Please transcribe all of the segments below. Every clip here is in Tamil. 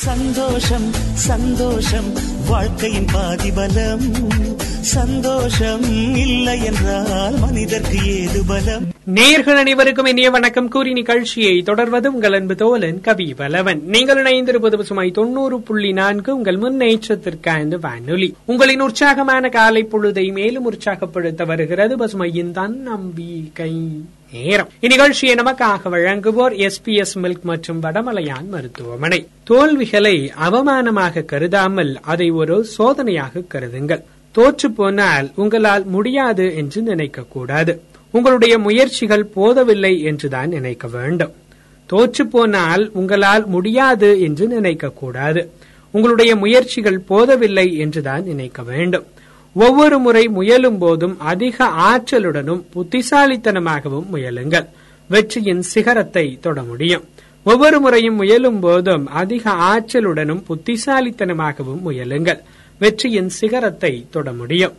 சந்தோஷம் சந்தோஷம். வாழ்க்கையின் பாதிபலம். சந்தோஷம் இல்லை என்றால் மனிதர்க்கு ஏது பலம்? நேர்கள் அனைவருக்கும் இனிய வணக்கம். கூறி நிகழ்ச்சியை தொடர்வது உங்கள் அன்பு தோலன் கவி பலவன். நீங்கள் இணைந்திருப்பது பசுமை தொண்ணூறு புள்ளி நான்கு உங்கள் முன்னேற்றத்திற்கான வானொலி. உங்களின் உற்சாகமான காலை பொழுதை மேலும் உற்சாகப்படுத்த வருகிறது பசுமையின் தன் நம்பிக்கை நேரம். இந்நிகழ்ச்சியை நமக்காக வழங்குவோர் எஸ்பிஎஸ் மில்க் மற்றும் வடமலையான் மருத்துவமனை. தோல்விகளை அவமானமாக கருதாமல் அதை ஒரு சோதனையாக கருதுங்கள். தோற்று போனால் உங்களால் முடியாது என்று நினைக்க கூடாது. உங்களுடைய முயற்சிகள் போதவில்லை என்றுதான் நினைக்க வேண்டும். தோற்று போனால் உங்களால் முடியாது என்று நினைக்க கூடாது. உங்களுடைய முயற்சிகள் போதவில்லை என்றுதான் நினைக்க வேண்டும். ஒவ்வொரு முறை முயலும் போதும் அதிக ஆற்றலுடனும் புத்திசாலித்தனமாகவும் முயலுங்கள். வெற்றியின் சிகரத்தை தொட முடியும். ஒவ்வொரு முறையும் முயலும் போதும் அதிக ஆற்றலுடனும் புத்திசாலித்தனமாகவும் முயலுங்கள். வெற்றியின் சிகரத்தை தொட முடியும்.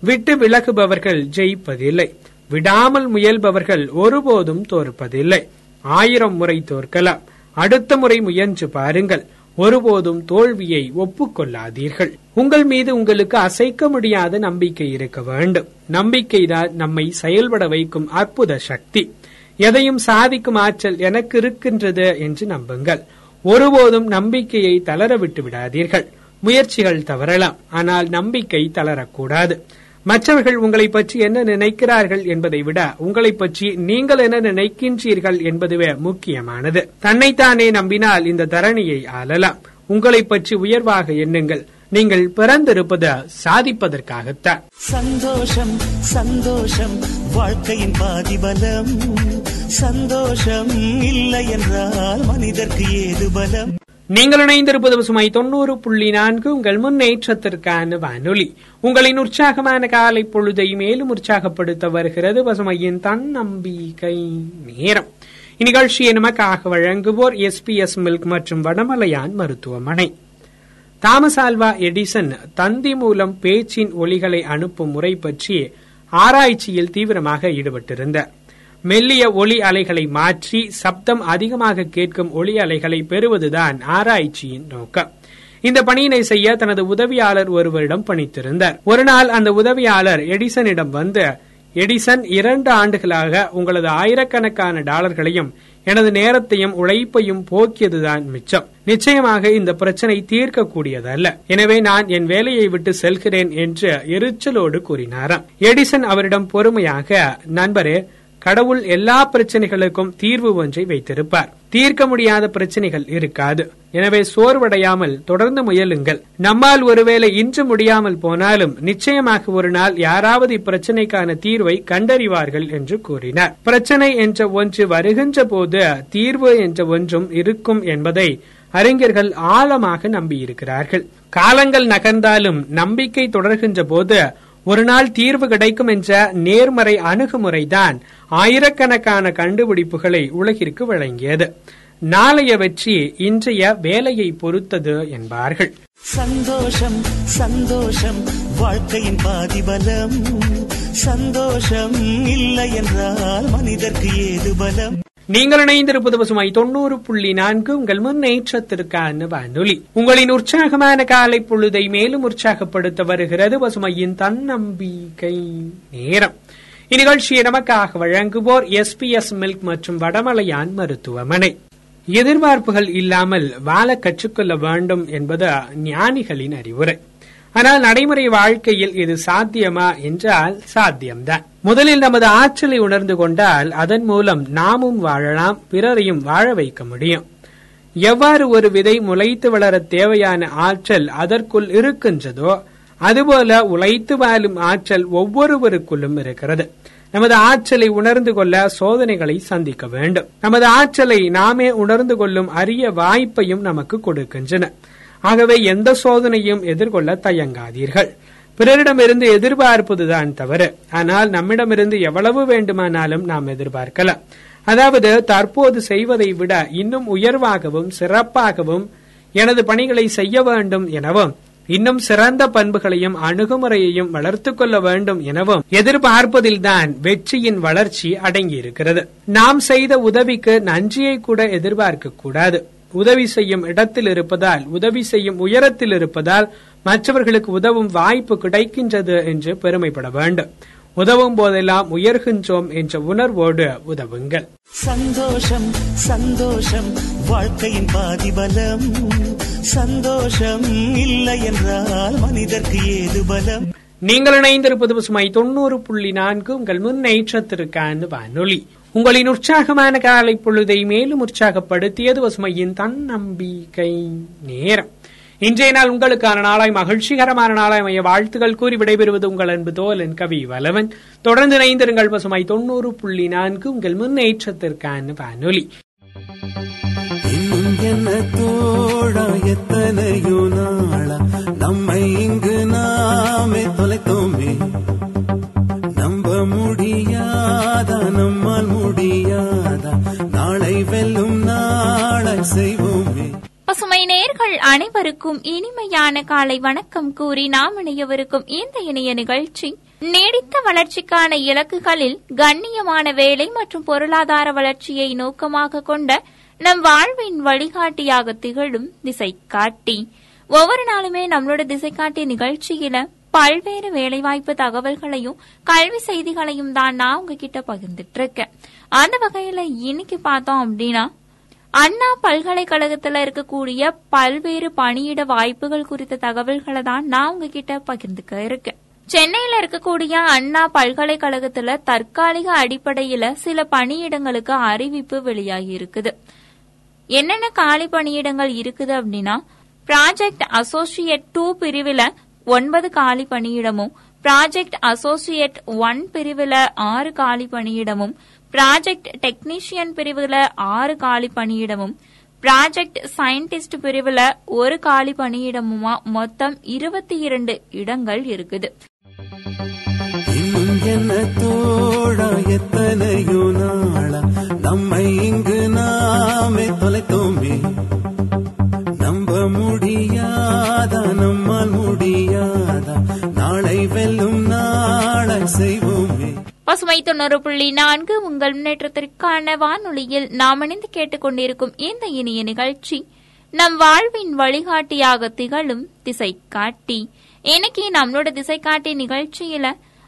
விட்டு விலகுபவர்கள் ஜெயிப்பதில்லை. விடாமல் முயல்பவர்கள் ஒருபோதும் தோற்பதில்லை. ஆயிரம் முறை தோற்கலாம். அடுத்த முறை முயன்று பாருங்கள். ஒருபோதும் தோல்வியை ஒப்புக்கொள்ளாதீர்கள். உங்கள் மீது உங்களுக்கு அசைக்க முடியாத நம்பிக்கை இருக்க வேண்டும். நம்பிக்கைதான் நம்மை செயல்பட வைக்கும் அற்புத சக்தி. எதையும் சாதிக்கும் ஆற்றல் எனக்கு இருக்கின்றது என்று நம்புங்கள். ஒருபோதும் நம்பிக்கையை தளர விட்டு விடாதீர்கள். முயற்சிகள் தவறலாம் ஆனால் நம்பிக்கை தளரக்கூடாது. மற்றவர்கள் உங்களை பற்றி என்ன நினைக்கிறார்கள் என்பதை விட உங்களை பற்றி நீங்கள் என்ன நினைக்கின்றீர்கள் என்பதுவே முக்கியமானது. தன்னைத்தானே நம்பினால் இந்த தரணியை ஆளலாம். உங்களை பற்றி உயர்வாக எண்ணுங்கள். நீங்கள் பிறந்திருப்பது சாதிப்பதற்காகத்தான். சந்தோஷம் சந்தோஷம் வாழ்க்கையின் பாதிபலம். சந்தோஷம் இல்லை என்றால் மனிதர்க்கு ஏது பலம்? நீங்கள் இணைந்திருப்பது பசுமை தொண்ணூறு புள்ளி நான்கு. உங்கள் முன்னேற்றத்திற்கான வானொலி. உங்களின் உற்சாகமான காலை பொழுதை மேலும் உற்சாகப்படுத்த வருகிறது பசுமையின் தன்னம்பிக்கை நேரம். இந்நிகழ்ச்சியை நமக்காக வழங்குவோர் எஸ் பி எஸ் மில்க் மற்றும் வடமலையான் மருத்துவமனை. தாமஸ் ஆல்வா எடிசன் தந்தி மூலம் பேச்சின் ஒலிகளை அனுப்பும் முறை பற்றி ஆராய்ச்சியில் தீவிரமாக ஈடுபட்டிருந்தார். மெல்லிய ஒளி அலைகளை மாற்றி சப்தம் அதிகமாக கேட்கும் ஒளி அலைகளை பெறுவதுதான் ஆராய்ச்சியின் நோக்கம். இந்த பணியினை செய்ய தனது உதவியாளர் ஒருவரிடம் பணித்திருந்தார். ஒரு நாள் அந்த உதவியாளர் எடிசனிடம் வந்து எடிசன் இரண்டு ஆண்டுகளாக உங்களது ஆயிரக்கணக்கான டாலர்களையும் எனது நேரத்தையும் உழைப்பையும் போக்கியதுதான் மிச்சம். நிச்சயமாக இந்த பிரச்சனை தீர்க்கக்கூடியதல்ல. எனவே நான் என் வேலையை விட்டு செல்கிறேன் என்று எரிச்சலோடு கூறினாராம். எடிசன் அவரிடம் பொறுமையாக நண்பரே கடவுள் எல்லா பிரச்சனைகளுக்கும் தீர்வு ஒன்றை வைத்திருப்பார். தீர்க்க முடியாத பிரச்சனைகள் இருக்காது. எனவே சோர்வடையாமல் தொடர்ந்து முயலுங்கள். நம்மால் ஒருவேளை இன்று முடியாமல் போனாலும் நிச்சயமாக ஒரு நாள் யாராவது இப்பிரச்சனைக்கான தீர்வை கண்டறிவார்கள் என்று கூறினார். பிரச்சனை என்ற ஒன்று வருகின்ற போது தீர்வு என்ற ஒன்றும் இருக்கும் என்பதை அறிஞர்கள் ஆழமாக நம்பியிருக்கிறார்கள். காலங்கள் நகர்ந்தாலும் நம்பிக்கை தொடர்கின்ற போது ஒரு நாள் தீர்வு கிடைக்கும் என்ற நேர்மறை அணுகுமுறைதான் ஆயிரக்கணக்கான கண்டுபிடிப்புகளை உலகிற்கு வழங்கியது. நாளைய வெற்றி இன்றைய வேலையை பொறுத்தது என்பார்கள். சந்தோஷம் சந்தோஷம் வாழ்க்கையின் பாதிபலம். சந்தோஷம் இல்லை என்றால் மனிதர்க்கு ஏது பலம்? நீங்கள் இணைந்திருப்பது பசுமை தொண்ணூறு புள்ளி நான்கு. உங்கள் முன்னேற்றத்திற்கான வானொலி. உங்களின் உற்சாகமான காலை பொழுதை மேலும் உற்சாகப்படுத்த வருகிறது பசுமையின் தன்னம்பிக்கை நேரம். இந்நிகழ்ச்சியை நமக்காக வழங்குவோர் எஸ் மில்க் மற்றும் வடமலையான் மருத்துவமனை. எதிர்பார்ப்புகள் இல்லாமல் வாழ கற்றுக்கொள்ள வேண்டும் என்பது ஞானிகளின் அறிவுரை. ஆனால் நடைமுறை வாழ்க்கையில் இது சாத்தியமா என்றால் சாத்தியம்தான். முதலில் நமது ஆற்றலை உணர்ந்து கொண்டால் அதன் மூலம் நாமும் வாழலாம் பிறரையும் வாழ வைக்க முடியும். எவ்வாறு ஒரு விதை முளைத்து வளர தேவையான ஆற்றல் அதற்குள் இருக்கின்றதோ அதுபோல உழைத்து வாழும் ஆற்றல் ஒவ்வொருவருக்குள்ளும் இருக்கிறது. நமது ஆற்றலை உணர்ந்து கொள்ள சோதனைகளை சந்திக்க வேண்டும். நமது ஆற்றலை நாமே உணர்ந்து கொள்ளும் அரிய வாய்ப்பையும் நமக்கு கொடுக்கின்றன. ஆகவே எந்த சோதனையும் எதிர்கொள்ள தயங்காதீர்கள். பிறரிடமிருந்து எதிர்பார்ப்பதுதான் தவறு. ஆனால் நம்மிடமிருந்து எவ்வளவு வேண்டுமானாலும் நாம் எதிர்பார்க்கலாம். அதாவது தற்போது செய்வதை விட இன்னும் உயர்வாகவும் சிறப்பாகவும் எனது பணிகளை செய்ய வேண்டும் எனவும் இன்னும் சிறந்த பண்புகளையும் அணுகுமுறையையும் வளர்த்து கொள்ள வேண்டும் எனவும் எதிர்பார்ப்பதில்தான் வெற்றியின் வளர்ச்சி அடங்கியிருக்கிறது. நாம் செய்த உதவிக்கு நன்றியை கூட எதிர்பார்க்க கூடாது. உதவி செய்யும் இடத்தில் இருப்பதால் உதவி செய்யும் உயரத்தில் இருப்பதால் மற்றவர்களுக்கு உதவும் வாய்ப்பு கிடைக்கின்றது என்று பெருமைப்பட வேண்டும். உதவும் போதெல்லாம் உயர்கின்றோம் என்ற உணர்வோடு உதவுங்கள். சந்தோஷம் சந்தோஷம் வாழ்க்கையின் பாதிபலம். சந்தோஷம் இல்லை என்றால் மனிதர்க்கு ஏது பலம்? நீங்கள் இணைந்திருப்பது பசுமை தொண்ணூறு புள்ளி நான்கு உங்கள் முன்னேற்றத்திற்கான வானொலி. உங்களின் உற்சாகமான காலை பொழுதை மேலும் உற்சாகப்படுத்தியது பசுமையின் தன்னம்பிக்கை நேரம். இன்றைய நாள் உங்களுக்கான நாளாய் மகிழ்ச்சிகரமான நாளாய் மைய வாழ்த்துகள் கூறி விடைபெறுவது உங்கள் அன்பு தோலன் கவி வலவன் தொடர்ந்து இணைந்திருங்கள் பசுமை தொண்ணூறு புள்ளி நான்கு உங்கள் முன்னேற்றத்திற்கான வானொலி. நம்மை இங்கு செய்வோமே. பசுமை நேர்கள் அனைவருக்கும் இனிமையான காலை வணக்கம் கூறி நாம் இணையவிருக்கும் இந்த இணைய நிகழ்ச்சி நீடித்த வளர்ச்சிக்கான இலக்குகளில் கண்ணியமான வேலை மற்றும் பொருளாதார வளர்ச்சியை நோக்கமாக கொண்ட நம் வாழ்வின் வழிகாட்டியாக திகழும் திசை காட்டி ஒவ்வொரு நாளுமே நம்மளோட திசை காட்டி நிகழ்ச்சியில பல்வேறு வேலைவாய்ப்பு தகவல்களையும் கல்வி செய்திகளையும் தான் நான் உங்ககிட்ட பகிர்ந்துட்டு இருக்கேன். அந்த வகையில இன்னைக்கு பார்த்தோம் அப்படின்னா அண்ணா பல்கலைக்கழகத்துல இருக்கக்கூடிய பல்வேறு பணியிட வாய்ப்புகள் குறித்த தகவல்களை தான் நான் உங்ககிட்ட பகிர்ந்துக்க இருக்கேன். சென்னையில இருக்கக்கூடிய அண்ணா பல்கலைக்கழகத்துல தற்காலிக அடிப்படையில சில பணியிடங்களுக்கு அறிவிப்பு வெளியாகி இருக்குது. என்னென்ன காலி பணியிடங்கள் இருக்குது அப்படின்னா ப்ராஜெக்ட் அசோசியேட் டூ பிரிவில் ஒன்பது காலி பணியிடமும் ப்ராஜெக்ட் அசோசியேட் ஒன் பிரிவில் ஆறு காலி பணியிடமும் ப்ராஜெக்ட் டெக்னீஷியன் பிரிவுல ஆறு காலி பணியிடமும் ப்ராஜெக்ட் சயின்டிஸ்ட் பிரிவுல ஒரு காலி பணியிடமுமா மொத்தம் இருபத்தி இரண்டு இடங்கள் இருக்குது. நம்மை இங்கு நாமே தொலைத்தோமே. தொண்ணூறு புள்ளி நான்கு உங்கள் முன்னேற்றத்திற்கான வானொலியில் நாம் இணைந்து கேட்டுக்கொண்டிருக்கும் இந்த இனிய நிகழ்ச்சி நம் வாழ்வின் வழிகாட்டியாக திகழும் திசை காட்டி இன்னைக்கு நம்மளோட திசை காட்டி நிகழ்ச்சியில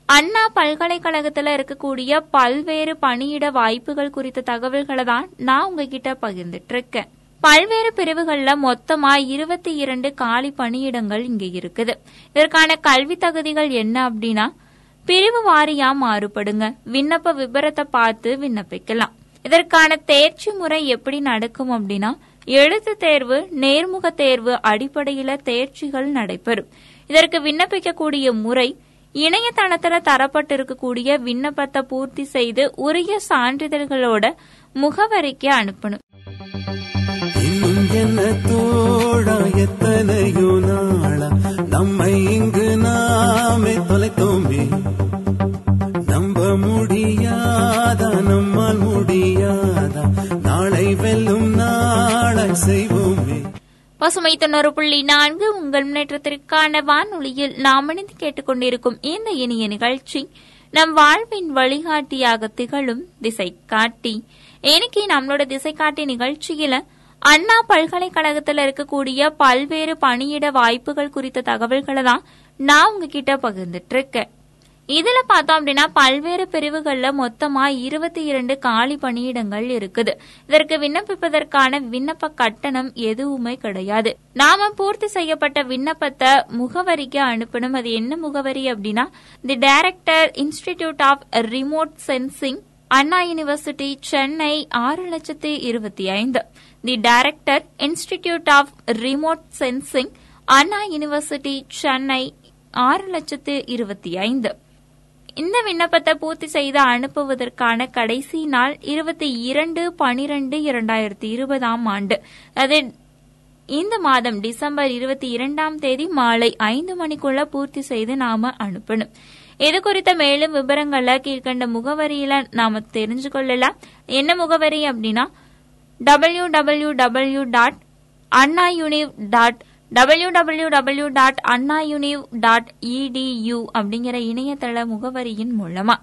அண்ணா பல்கலைக்கழகத்துல இருக்கக்கூடிய பல்வேறு பணியிட வாய்ப்புகள் குறித்த தகவல்களை தான் நான் உங்ககிட்ட பகிர்ந்துட்டு இருக்கேன் பல்வேறு பிரிவுகள்ல மொத்தமா இருபத்தி இரண்டு காலி பணியிடங்கள் இங்க இருக்குது. இதற்கான கல்வி தகுதிகள் என்ன அப்படின்னா பிரிவு வாரியா மாறுபடுங்க. விண்ணப்ப விபரத்தை பார்த்து விண்ணப்பிக்கலாம். இதற்கான தேர்ச்சி முறை எப்படி நடக்கும் அப்படின்னா எழுத்து தேர்வு நேர்முக தேர்வு அடிப்படையில தேர்ச்சிகள் நடைபெறும். இதற்கு விண்ணப்பிக்கக்கூடிய முறை இணையதளத்துல தரப்பட்டிருக்கக்கூடிய விண்ணப்பத்தை பூர்த்தி செய்து உரிய சான்றிதழ்களோட முகவரிக்கு அனுப்பணும். எத்தனையோ நான் பசுமை தொண்ணூறு புள்ளி நான்கு உங்கள் முன்னேற்றத்திற்கான வானொலியில் நாம் இணைந்து கேட்டுக்கொண்டிருக்கும் இந்த இனிய நிகழ்ச்சி நம் வாழ்வின் வழிகாட்டியாக திகழும் திசை காட்டி இன்னைக்கு நம்மளோட திசை காட்டி நிகழ்ச்சியில அண்ணா பல்கலைக்கழகத்துல இருக்கக்கூடிய பல்வேறு பணியிட வாய்ப்புகள் குறித்த தகவல்களை தான் நான் உங்ககிட்ட பகிர்ந்துட்டு இருக்கேன். இதுல பார்த்தோம் அப்படின்னா பல்வேறு பிரிவுகள்ல மொத்தமா இருபத்தி இரண்டு காலி பணியிடங்கள் இருக்குது. இதற்கு விண்ணப்பிப்பதற்கான விண்ணப்ப கட்டணம் எதுவுமே கிடையாது. நாம பூர்த்தி செய்யப்பட்ட விண்ணப்பத்தை முகவரிக்கு அனுப்பணும். அது என்ன முகவரி அப்படின்னா the director institute of remote sensing Anna university Chennai ஆறு லட்சத்தி இருபத்தி ஐந்து. The director institute of remote sensing Anna university Chennai ஆறு லட்சத்து இருபத்தி ஐந்து. இந்த விண்ணப்பத்தை பூர்த்தி செய்து அனுப்புவதற்கான கடைசி நாள் இருபத்தி இரண்டு பனிரெண்டு இரண்டாயிரத்தி இருபதாம் ஆண்டு. அது இந்த மாதம் டிசம்பர் இருபத்தி இரண்டாம் தேதி மாலை ஐந்து மணிக்குள்ள பூர்த்தி செய்து நாம அனுப்பணும். இது குறித்த மேலும் விவரங்களை கீழ்கண்ட முகவரியில நாம தெரிஞ்சு கொள்ளலாம் என்ன முகவரி அப்படின்னா W W W dot Anna univ dot W W W dot Anna univ dot edu அப்படிங்கிற இணையதள முகவரியின் மூலமா.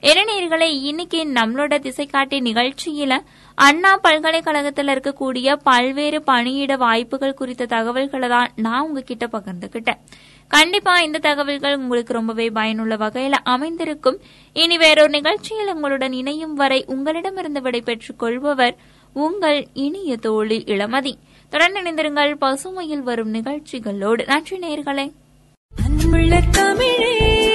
இளைஞர்களை இன்னைக்கு நம்மளோட திசை காட்டி நிகழ்ச்சியில அண்ணா பல்கலைக்கழகத்தில் இருக்கக்கூடிய பல்வேறு பணியிட வாய்ப்புகள் குறித்த தகவல்களை தான் நான் உங்ககிட்ட பகிர்ந்துகிட்டேன். கண்டிப்பா இந்த தகவல்கள் உங்களுக்கு ரொம்பவே பயனுள்ள வகையில அமைந்திருக்கும். இனி வேறொரு நிகழ்ச்சியில் உங்களுடன் இணையும் வரை உங்களிடமிருந்து விடைபெற்றுக் கொள்பவர் உங்கள் இனிய தோழி இளமதி. தொடர்ந்து இணைந்திருங்கள். பசுமையில் வரும் நிகழ்ச்சிகளோடு. நன்றி நேர்களை அன்புள்ள தமிழே.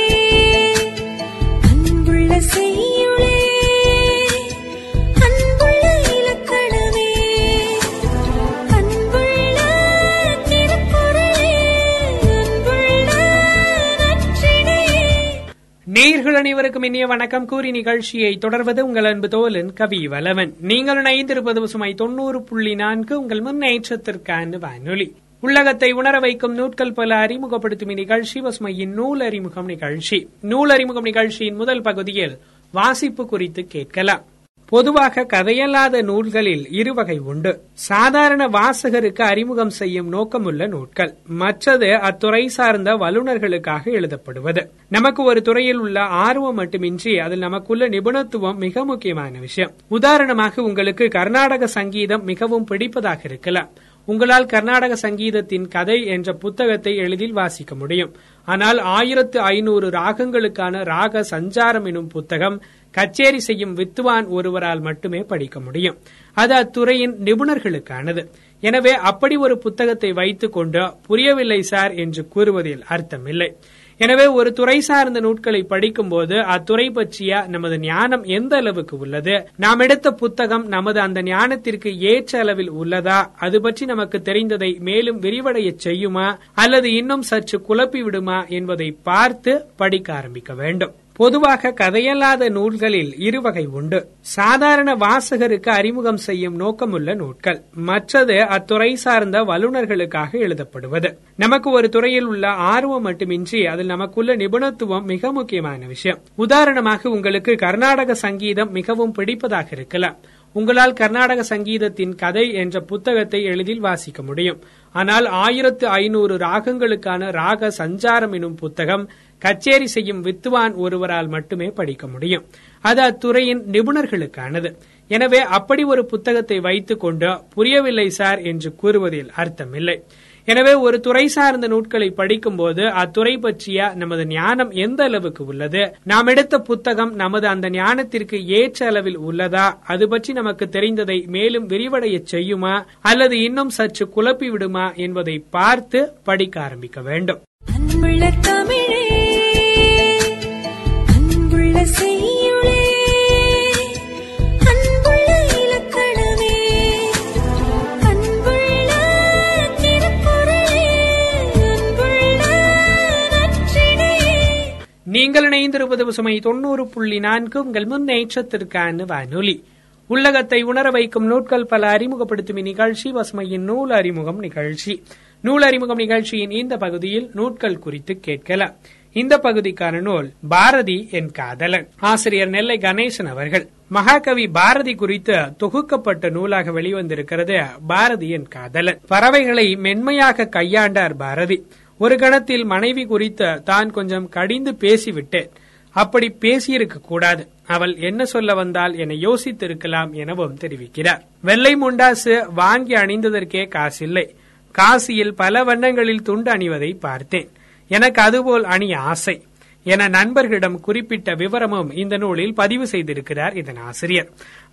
அனைவருக்கும் இனிய வணக்கம். கூறி நிகழ்ச்சியை தொடர்வது உங்கள் அன்பு தோலன் கவி வலவன் நீங்கள் இணைந்திருப்பது சுமை தொண்ணூறு புள்ளி நான்கு உங்கள் முன்னேற்றத்திற்கான வானொலி. உள்ளகத்தை உணர வைக்கும் நூட்கள் பல அறிமுகப்படுத்தும் இந்நிகழ்ச்சி பசுமையின் நூல் அறிமுகம் நிகழ்ச்சி. நூல் அறிமுகம் நிகழ்ச்சியின் முதல் பகுதியில் வாசிப்பு குறித்து கேட்கலாம். பொதுவாக கதையல்லாத நூல்களில் இருவகை உண்டு. சாதாரண வாசகருக்கு அறிமுகம் செய்யும் நோக்கமுள்ள நூல்கள். மற்றது அத்துறை சார்ந்த வல்லுநர்களுக்காக எழுதப்படுவது. நமக்கு ஒரு துறையில் உள்ள ஆர்வம் மட்டுமின்றி அதில் நமக்குள்ள நிபுணத்துவம் மிக முக்கியமான விஷயம். உதாரணமாக உங்களுக்கு கர்நாடக சங்கீதம் மிகவும் பிடிப்பதாக இருக்கலாம். உங்களால் கர்நாடக சங்கீதத்தின் கதை என்ற புத்தகத்தை எளிதில் வாசிக்க முடியும். ஆனால் ஆயிரத்து ஐநூறு ராகங்களுக்கான ராக சஞ்சாரம் எனும் புத்தகம் கச்சேரி செய்யும் வித்துவான் ஒருவரால் மட்டுமே படிக்க முடியும். அது அத்துறையின் நிபுணர்களுக்கானது. எனவே அப்படி ஒரு புத்தகத்தை வைத்துக் கொண்டு புரியவில்லை சார் என்று கூறுவதில் அர்த்தமில்லை. எனவே ஒரு துறை சார்ந்த நூட்களை படிக்கும்போது அத்துறை பற்றிய நமது ஞானம் எந்த அளவுக்கு உள்ளது? நாம் எடுத்த புத்தகம் நமது அந்த ஞானத்திற்கு ஏற்ற அளவில் உள்ளதா? அது பற்றி நமக்கு தெரிந்ததை மேலும் விரிவடைய செய்யுமா? அல்லது இன்னும் சற்று குழப்பி விடுமா என்பதை பார்த்து படிக்க ஆரம்பிக்க வேண்டும். பொதுவாக கதையல்லாத நூல்களில் இருவகை உண்டு. சாதாரண வாசகருக்கு அறிமுகம் செய்யும் நோக்கமுள்ள நூல்கள். மற்றது அத்துறை சார்ந்த வல்லுநர்களுக்காக எழுதப்படுவது. நமக்கு ஒரு துறையில் உள்ள ஆர்வம் மட்டுமின்றி அதில் நமக்குள்ள நிபுணத்துவம் மிக முக்கியமான விஷயம். உதாரணமாக உங்களுக்கு கர்நாடக சங்கீதம் மிகவும் பிடிப்பதாக இருக்கலாம். உங்களால் கர்நாடக சங்கீதத்தின் கதை என்ற புத்தகத்தை எளிதில் வாசிக்க முடியும். ஆனால் ஆயிரத்து ஐநூறு ராகங்களுக்கான ராக சஞ்சாரம் எனும் புத்தகம் கச்சேரி செய்யும் வித்துவான் ஒருவரால் மட்டுமே படிக்க முடியும். அது அத்துறையின் நிபுணர்களுக்கானது. எனவே அப்படி ஒரு புத்தகத்தை வைத்துக் கொண்டு புரியவில்லை சார் என்று கூறுவதில் அர்த்தமில்லை. எனவே ஒரு துறை சார்ந்த நூட்களை படிக்கும்போது அத்துறை பற்றிய நமது ஞானம் எந்த அளவுக்கு உள்ளது? நாம் எடுத்த புத்தகம் நமது அந்த ஞானத்திற்கு ஏற்ற அளவில் உள்ளதா? அது பற்றி நமக்கு தெரிந்ததை மேலும் விரிவடைய செய்யுமா? அல்லது இன்னும் சற்று குழப்பி விடுமா என்பதை பார்த்து படிக்க ஆரம்பிக்க வேண்டும். அன்புள்ள தமிழே நீங்கள் இணைந்திருப்பது பசுமை தொண்ணூறு புள்ளி நான்கு. உங்கள் முன்னேற்றத்திற்கான வானொலி. உள்ளகத்தை உணர வைக்கும் நூட்கள் பல அறிமுகப்படுத்தும் இந்நிகழ்ச்சி பசுமையின் நூல் அறிமுகம் நிகழ்ச்சி. நூல் அறிமுகம் நிகழ்ச்சியின் இந்த பகுதியில் நூட்கள் குறித்து கேட்கலாம். இந்த பகுதிக்கான நூல் பாரதி என் காதலன். ஆசிரியர் நெல்லை கணேசன் அவர்கள். மகாகவி பாரதி குறித்து தொகுக்கப்பட்ட நூலாக வெளிவந்திருக்கிறது பாரதி என் காதலன். பறவைகளை மென்மையாக கையாண்டார் பாரதி. ஒரு கணத்தில் மனைவி குறித்து தான் கொஞ்சம் கடிந்து பேசிவிட்டேன். அப்படி பேசியிருக்க கூடாது. அவள் என்ன சொல்ல வந்தால் என யோசித்திருக்கலாம் எனவும் தெரிவிக்கிறார். வெள்ளை முண்டாசு வாங்கி அணிந்ததற்கே காசில்லை. காசியில் பல வண்ணங்களில் துண்டு அணிவதை பார்த்தேன். எனக்கு அதுபோல் அணிய ஆசை. என நண்பர்களிடம் குறிப்பிட்ட விவரமும் இந்த நூலில் பதிவு செய்திருக்கிறார் இதன் ஆசிரியர்.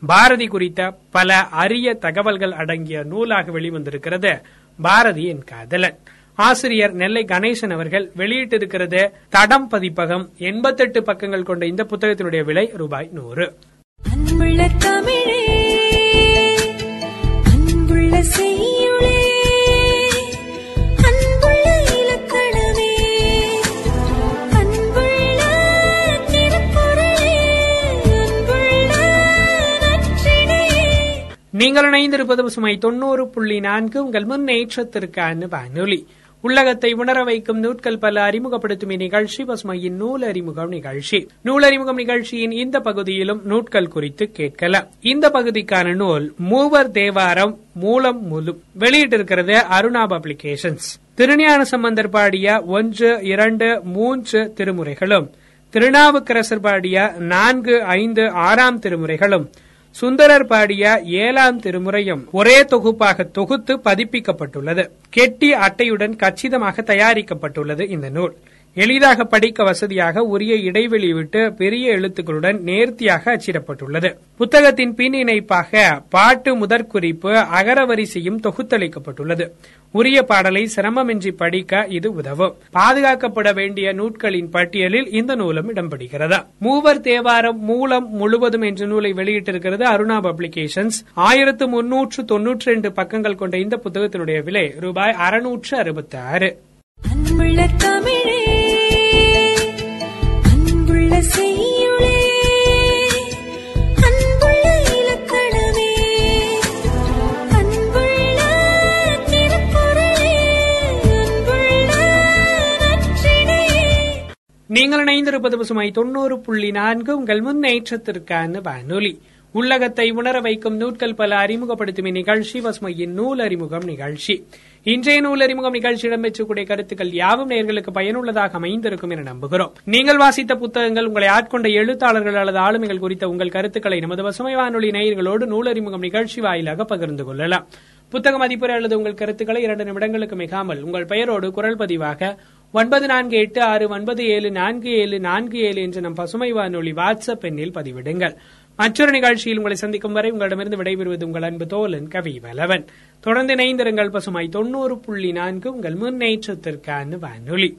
பாரதி குறித்த பல அரிய தகவல்கள் அடங்கிய நூலாக வெளிவந்திருக்கிறது. பாரதி என் காதலன். ஆசிரியர் நெல்லை கணேசன் அவர்கள் வெளியிட்டிருக்கிறது தடம் பதிப்பகம் எண்பத்தெட்டு பக்கங்கள் கொண்ட இந்த புத்தகத்தினுடைய விலை ரூபாய் நூறு. நீங்கள் இணைந்திருப்பது சுமை தொண்ணூறு புள்ளி நான்கு உங்கள் முன்னேற்றத்திற்கான வானொலி உள்ளகத்தை உணர வைக்கும் நூட்கள் பல அறிமுகப்படுத்தும் இந்நிகழ்ச்சி பசுமையின் நூல் அறிமுகம் நிகழ்ச்சி. நூல் அறிமுகம் நிகழ்ச்சியின் இந்த பகுதியிலும் நூட்கள் குறித்து கேட்கலாம். இந்த பகுதிக்கான நூல் மூவர் தேவாரம் மூலம் முழு வெளியிட்டிருக்கிறது அருணா பப்ளிகேஷன்ஸ் திருஞான சம்பந்தர் பாடிய ஒன்று இரண்டு மூன்று திருமுறைகளும். திருநாவுக்கரசர் பாடிய நான்கு ஐந்து ஆறாம் திருமுறைகளும். சுந்தரர் பாடிய ஏழாம் திருமுறையும் ஒரே தொகுப்பாக தொகுத்து பதிப்பிக்கப்பட்டுள்ளது. கெட்டி அட்டையுடன் கச்சிதமாக தயாரிக்கப்பட்டுள்ளது இந்த நூல். எளிதாக படிக்க வசதியாக உரிய இடைவெளி விட்டு பெரிய எழுத்துக்களுடன் நேர்த்தியாக அச்சிடப்பட்டுள்ளது. புத்தகத்தின் பின் இணைப்பாக பாட்டு முதற்குறிப்பு அகரவரிசையும் தொகுத்தளிக்கப்பட்டுள்ளது. உரிய பாடலை சிரமமின்றி படிக்க இது உதவும். பாதுகாக்கப்பட வேண்டிய நூட்களின் பட்டியலில் இந்த நூலும் இடம்பெறுகிறது? மூவர் தேவாரம் மூலம் முழுவதும் என்ற நூலை வெளியிட்டிருக்கிறது அருணா பப்ளிகேஷன்ஸ். ஆயிரத்து முன்னூற்று தொன்னூற்றி ரெண்டு பக்கங்கள் கொண்ட இந்த புத்தகத்தினுடைய விலை ரூபாய் அறுநூற்று அறுபத்தி ஆறு அன்புள்ள தமிழே அன்புள்ள செய்யுளே அன்புள்ள இலக்கணமே அன்புள்ள திருக்குறளே அன்புள்ள நீங்கள் இணைந்திருப்பது பசுமை தொண்ணூறு புள்ளி நான்கு உங்கள் முன்னேற்றத்திற்கான வானொலி. உள்ளகத்தை உணர வைக்கும் நூட்கள் பல அறிமுகப்படுத்தும் இந்நிகழ்ச்சி பசுமையின் நூல் அறிமுகம் நிகழ்ச்சி. இன்றைய நூல் அறிமுகம் நிகழ்ச்சி இடம்பெற்றக்கூடிய கருத்துக்கள் யாவும் நேர்களுக்கு பயனுள்ளதாக அமைந்திருக்கும் என நம்புகிறோம். நீங்கள் வாசித்த புத்தகங்கள் உங்களை ஆட்கொண்ட எழுத்தாளர்கள் அல்லது ஆளுமைகள் குறித்த உங்கள் கருத்துக்களை நமது பசுமை வானொலி நேயர்களோடு நூல் அறிமுகம் நிகழ்ச்சி வாயிலாக பகிர்ந்து கொள்ளலாம். புத்தக மதிப்புரை அல்லது உங்கள் கருத்துக்களை இரண்டு நிமிடங்களுக்கு மிகாமல் உங்கள் பெயரோடு குரல் பதிவாக ஒன்பது நான்கு எட்டு ஆறு ஒன்பது ஏழு நான்கு ஏழு நான்கு ஏழு என்ற நம் பசுமை வானொலி வாட்ஸ்அப் எண்ணில் பதிவிடுங்கள். மற்றொரு நிகழ்ச்சியில் உங்களை சந்திக்கும் வரை உங்களிடமிருந்து விடைபெறுவது உங்கள் அன்பு தோலன் கவி வலவன். தொடர்ந்து இணைந்திருங்கள் பசுமை தொண்ணூறு புள்ளி நான்கு உங்கள் முன்னேற்றத்திற்கான வானொலி.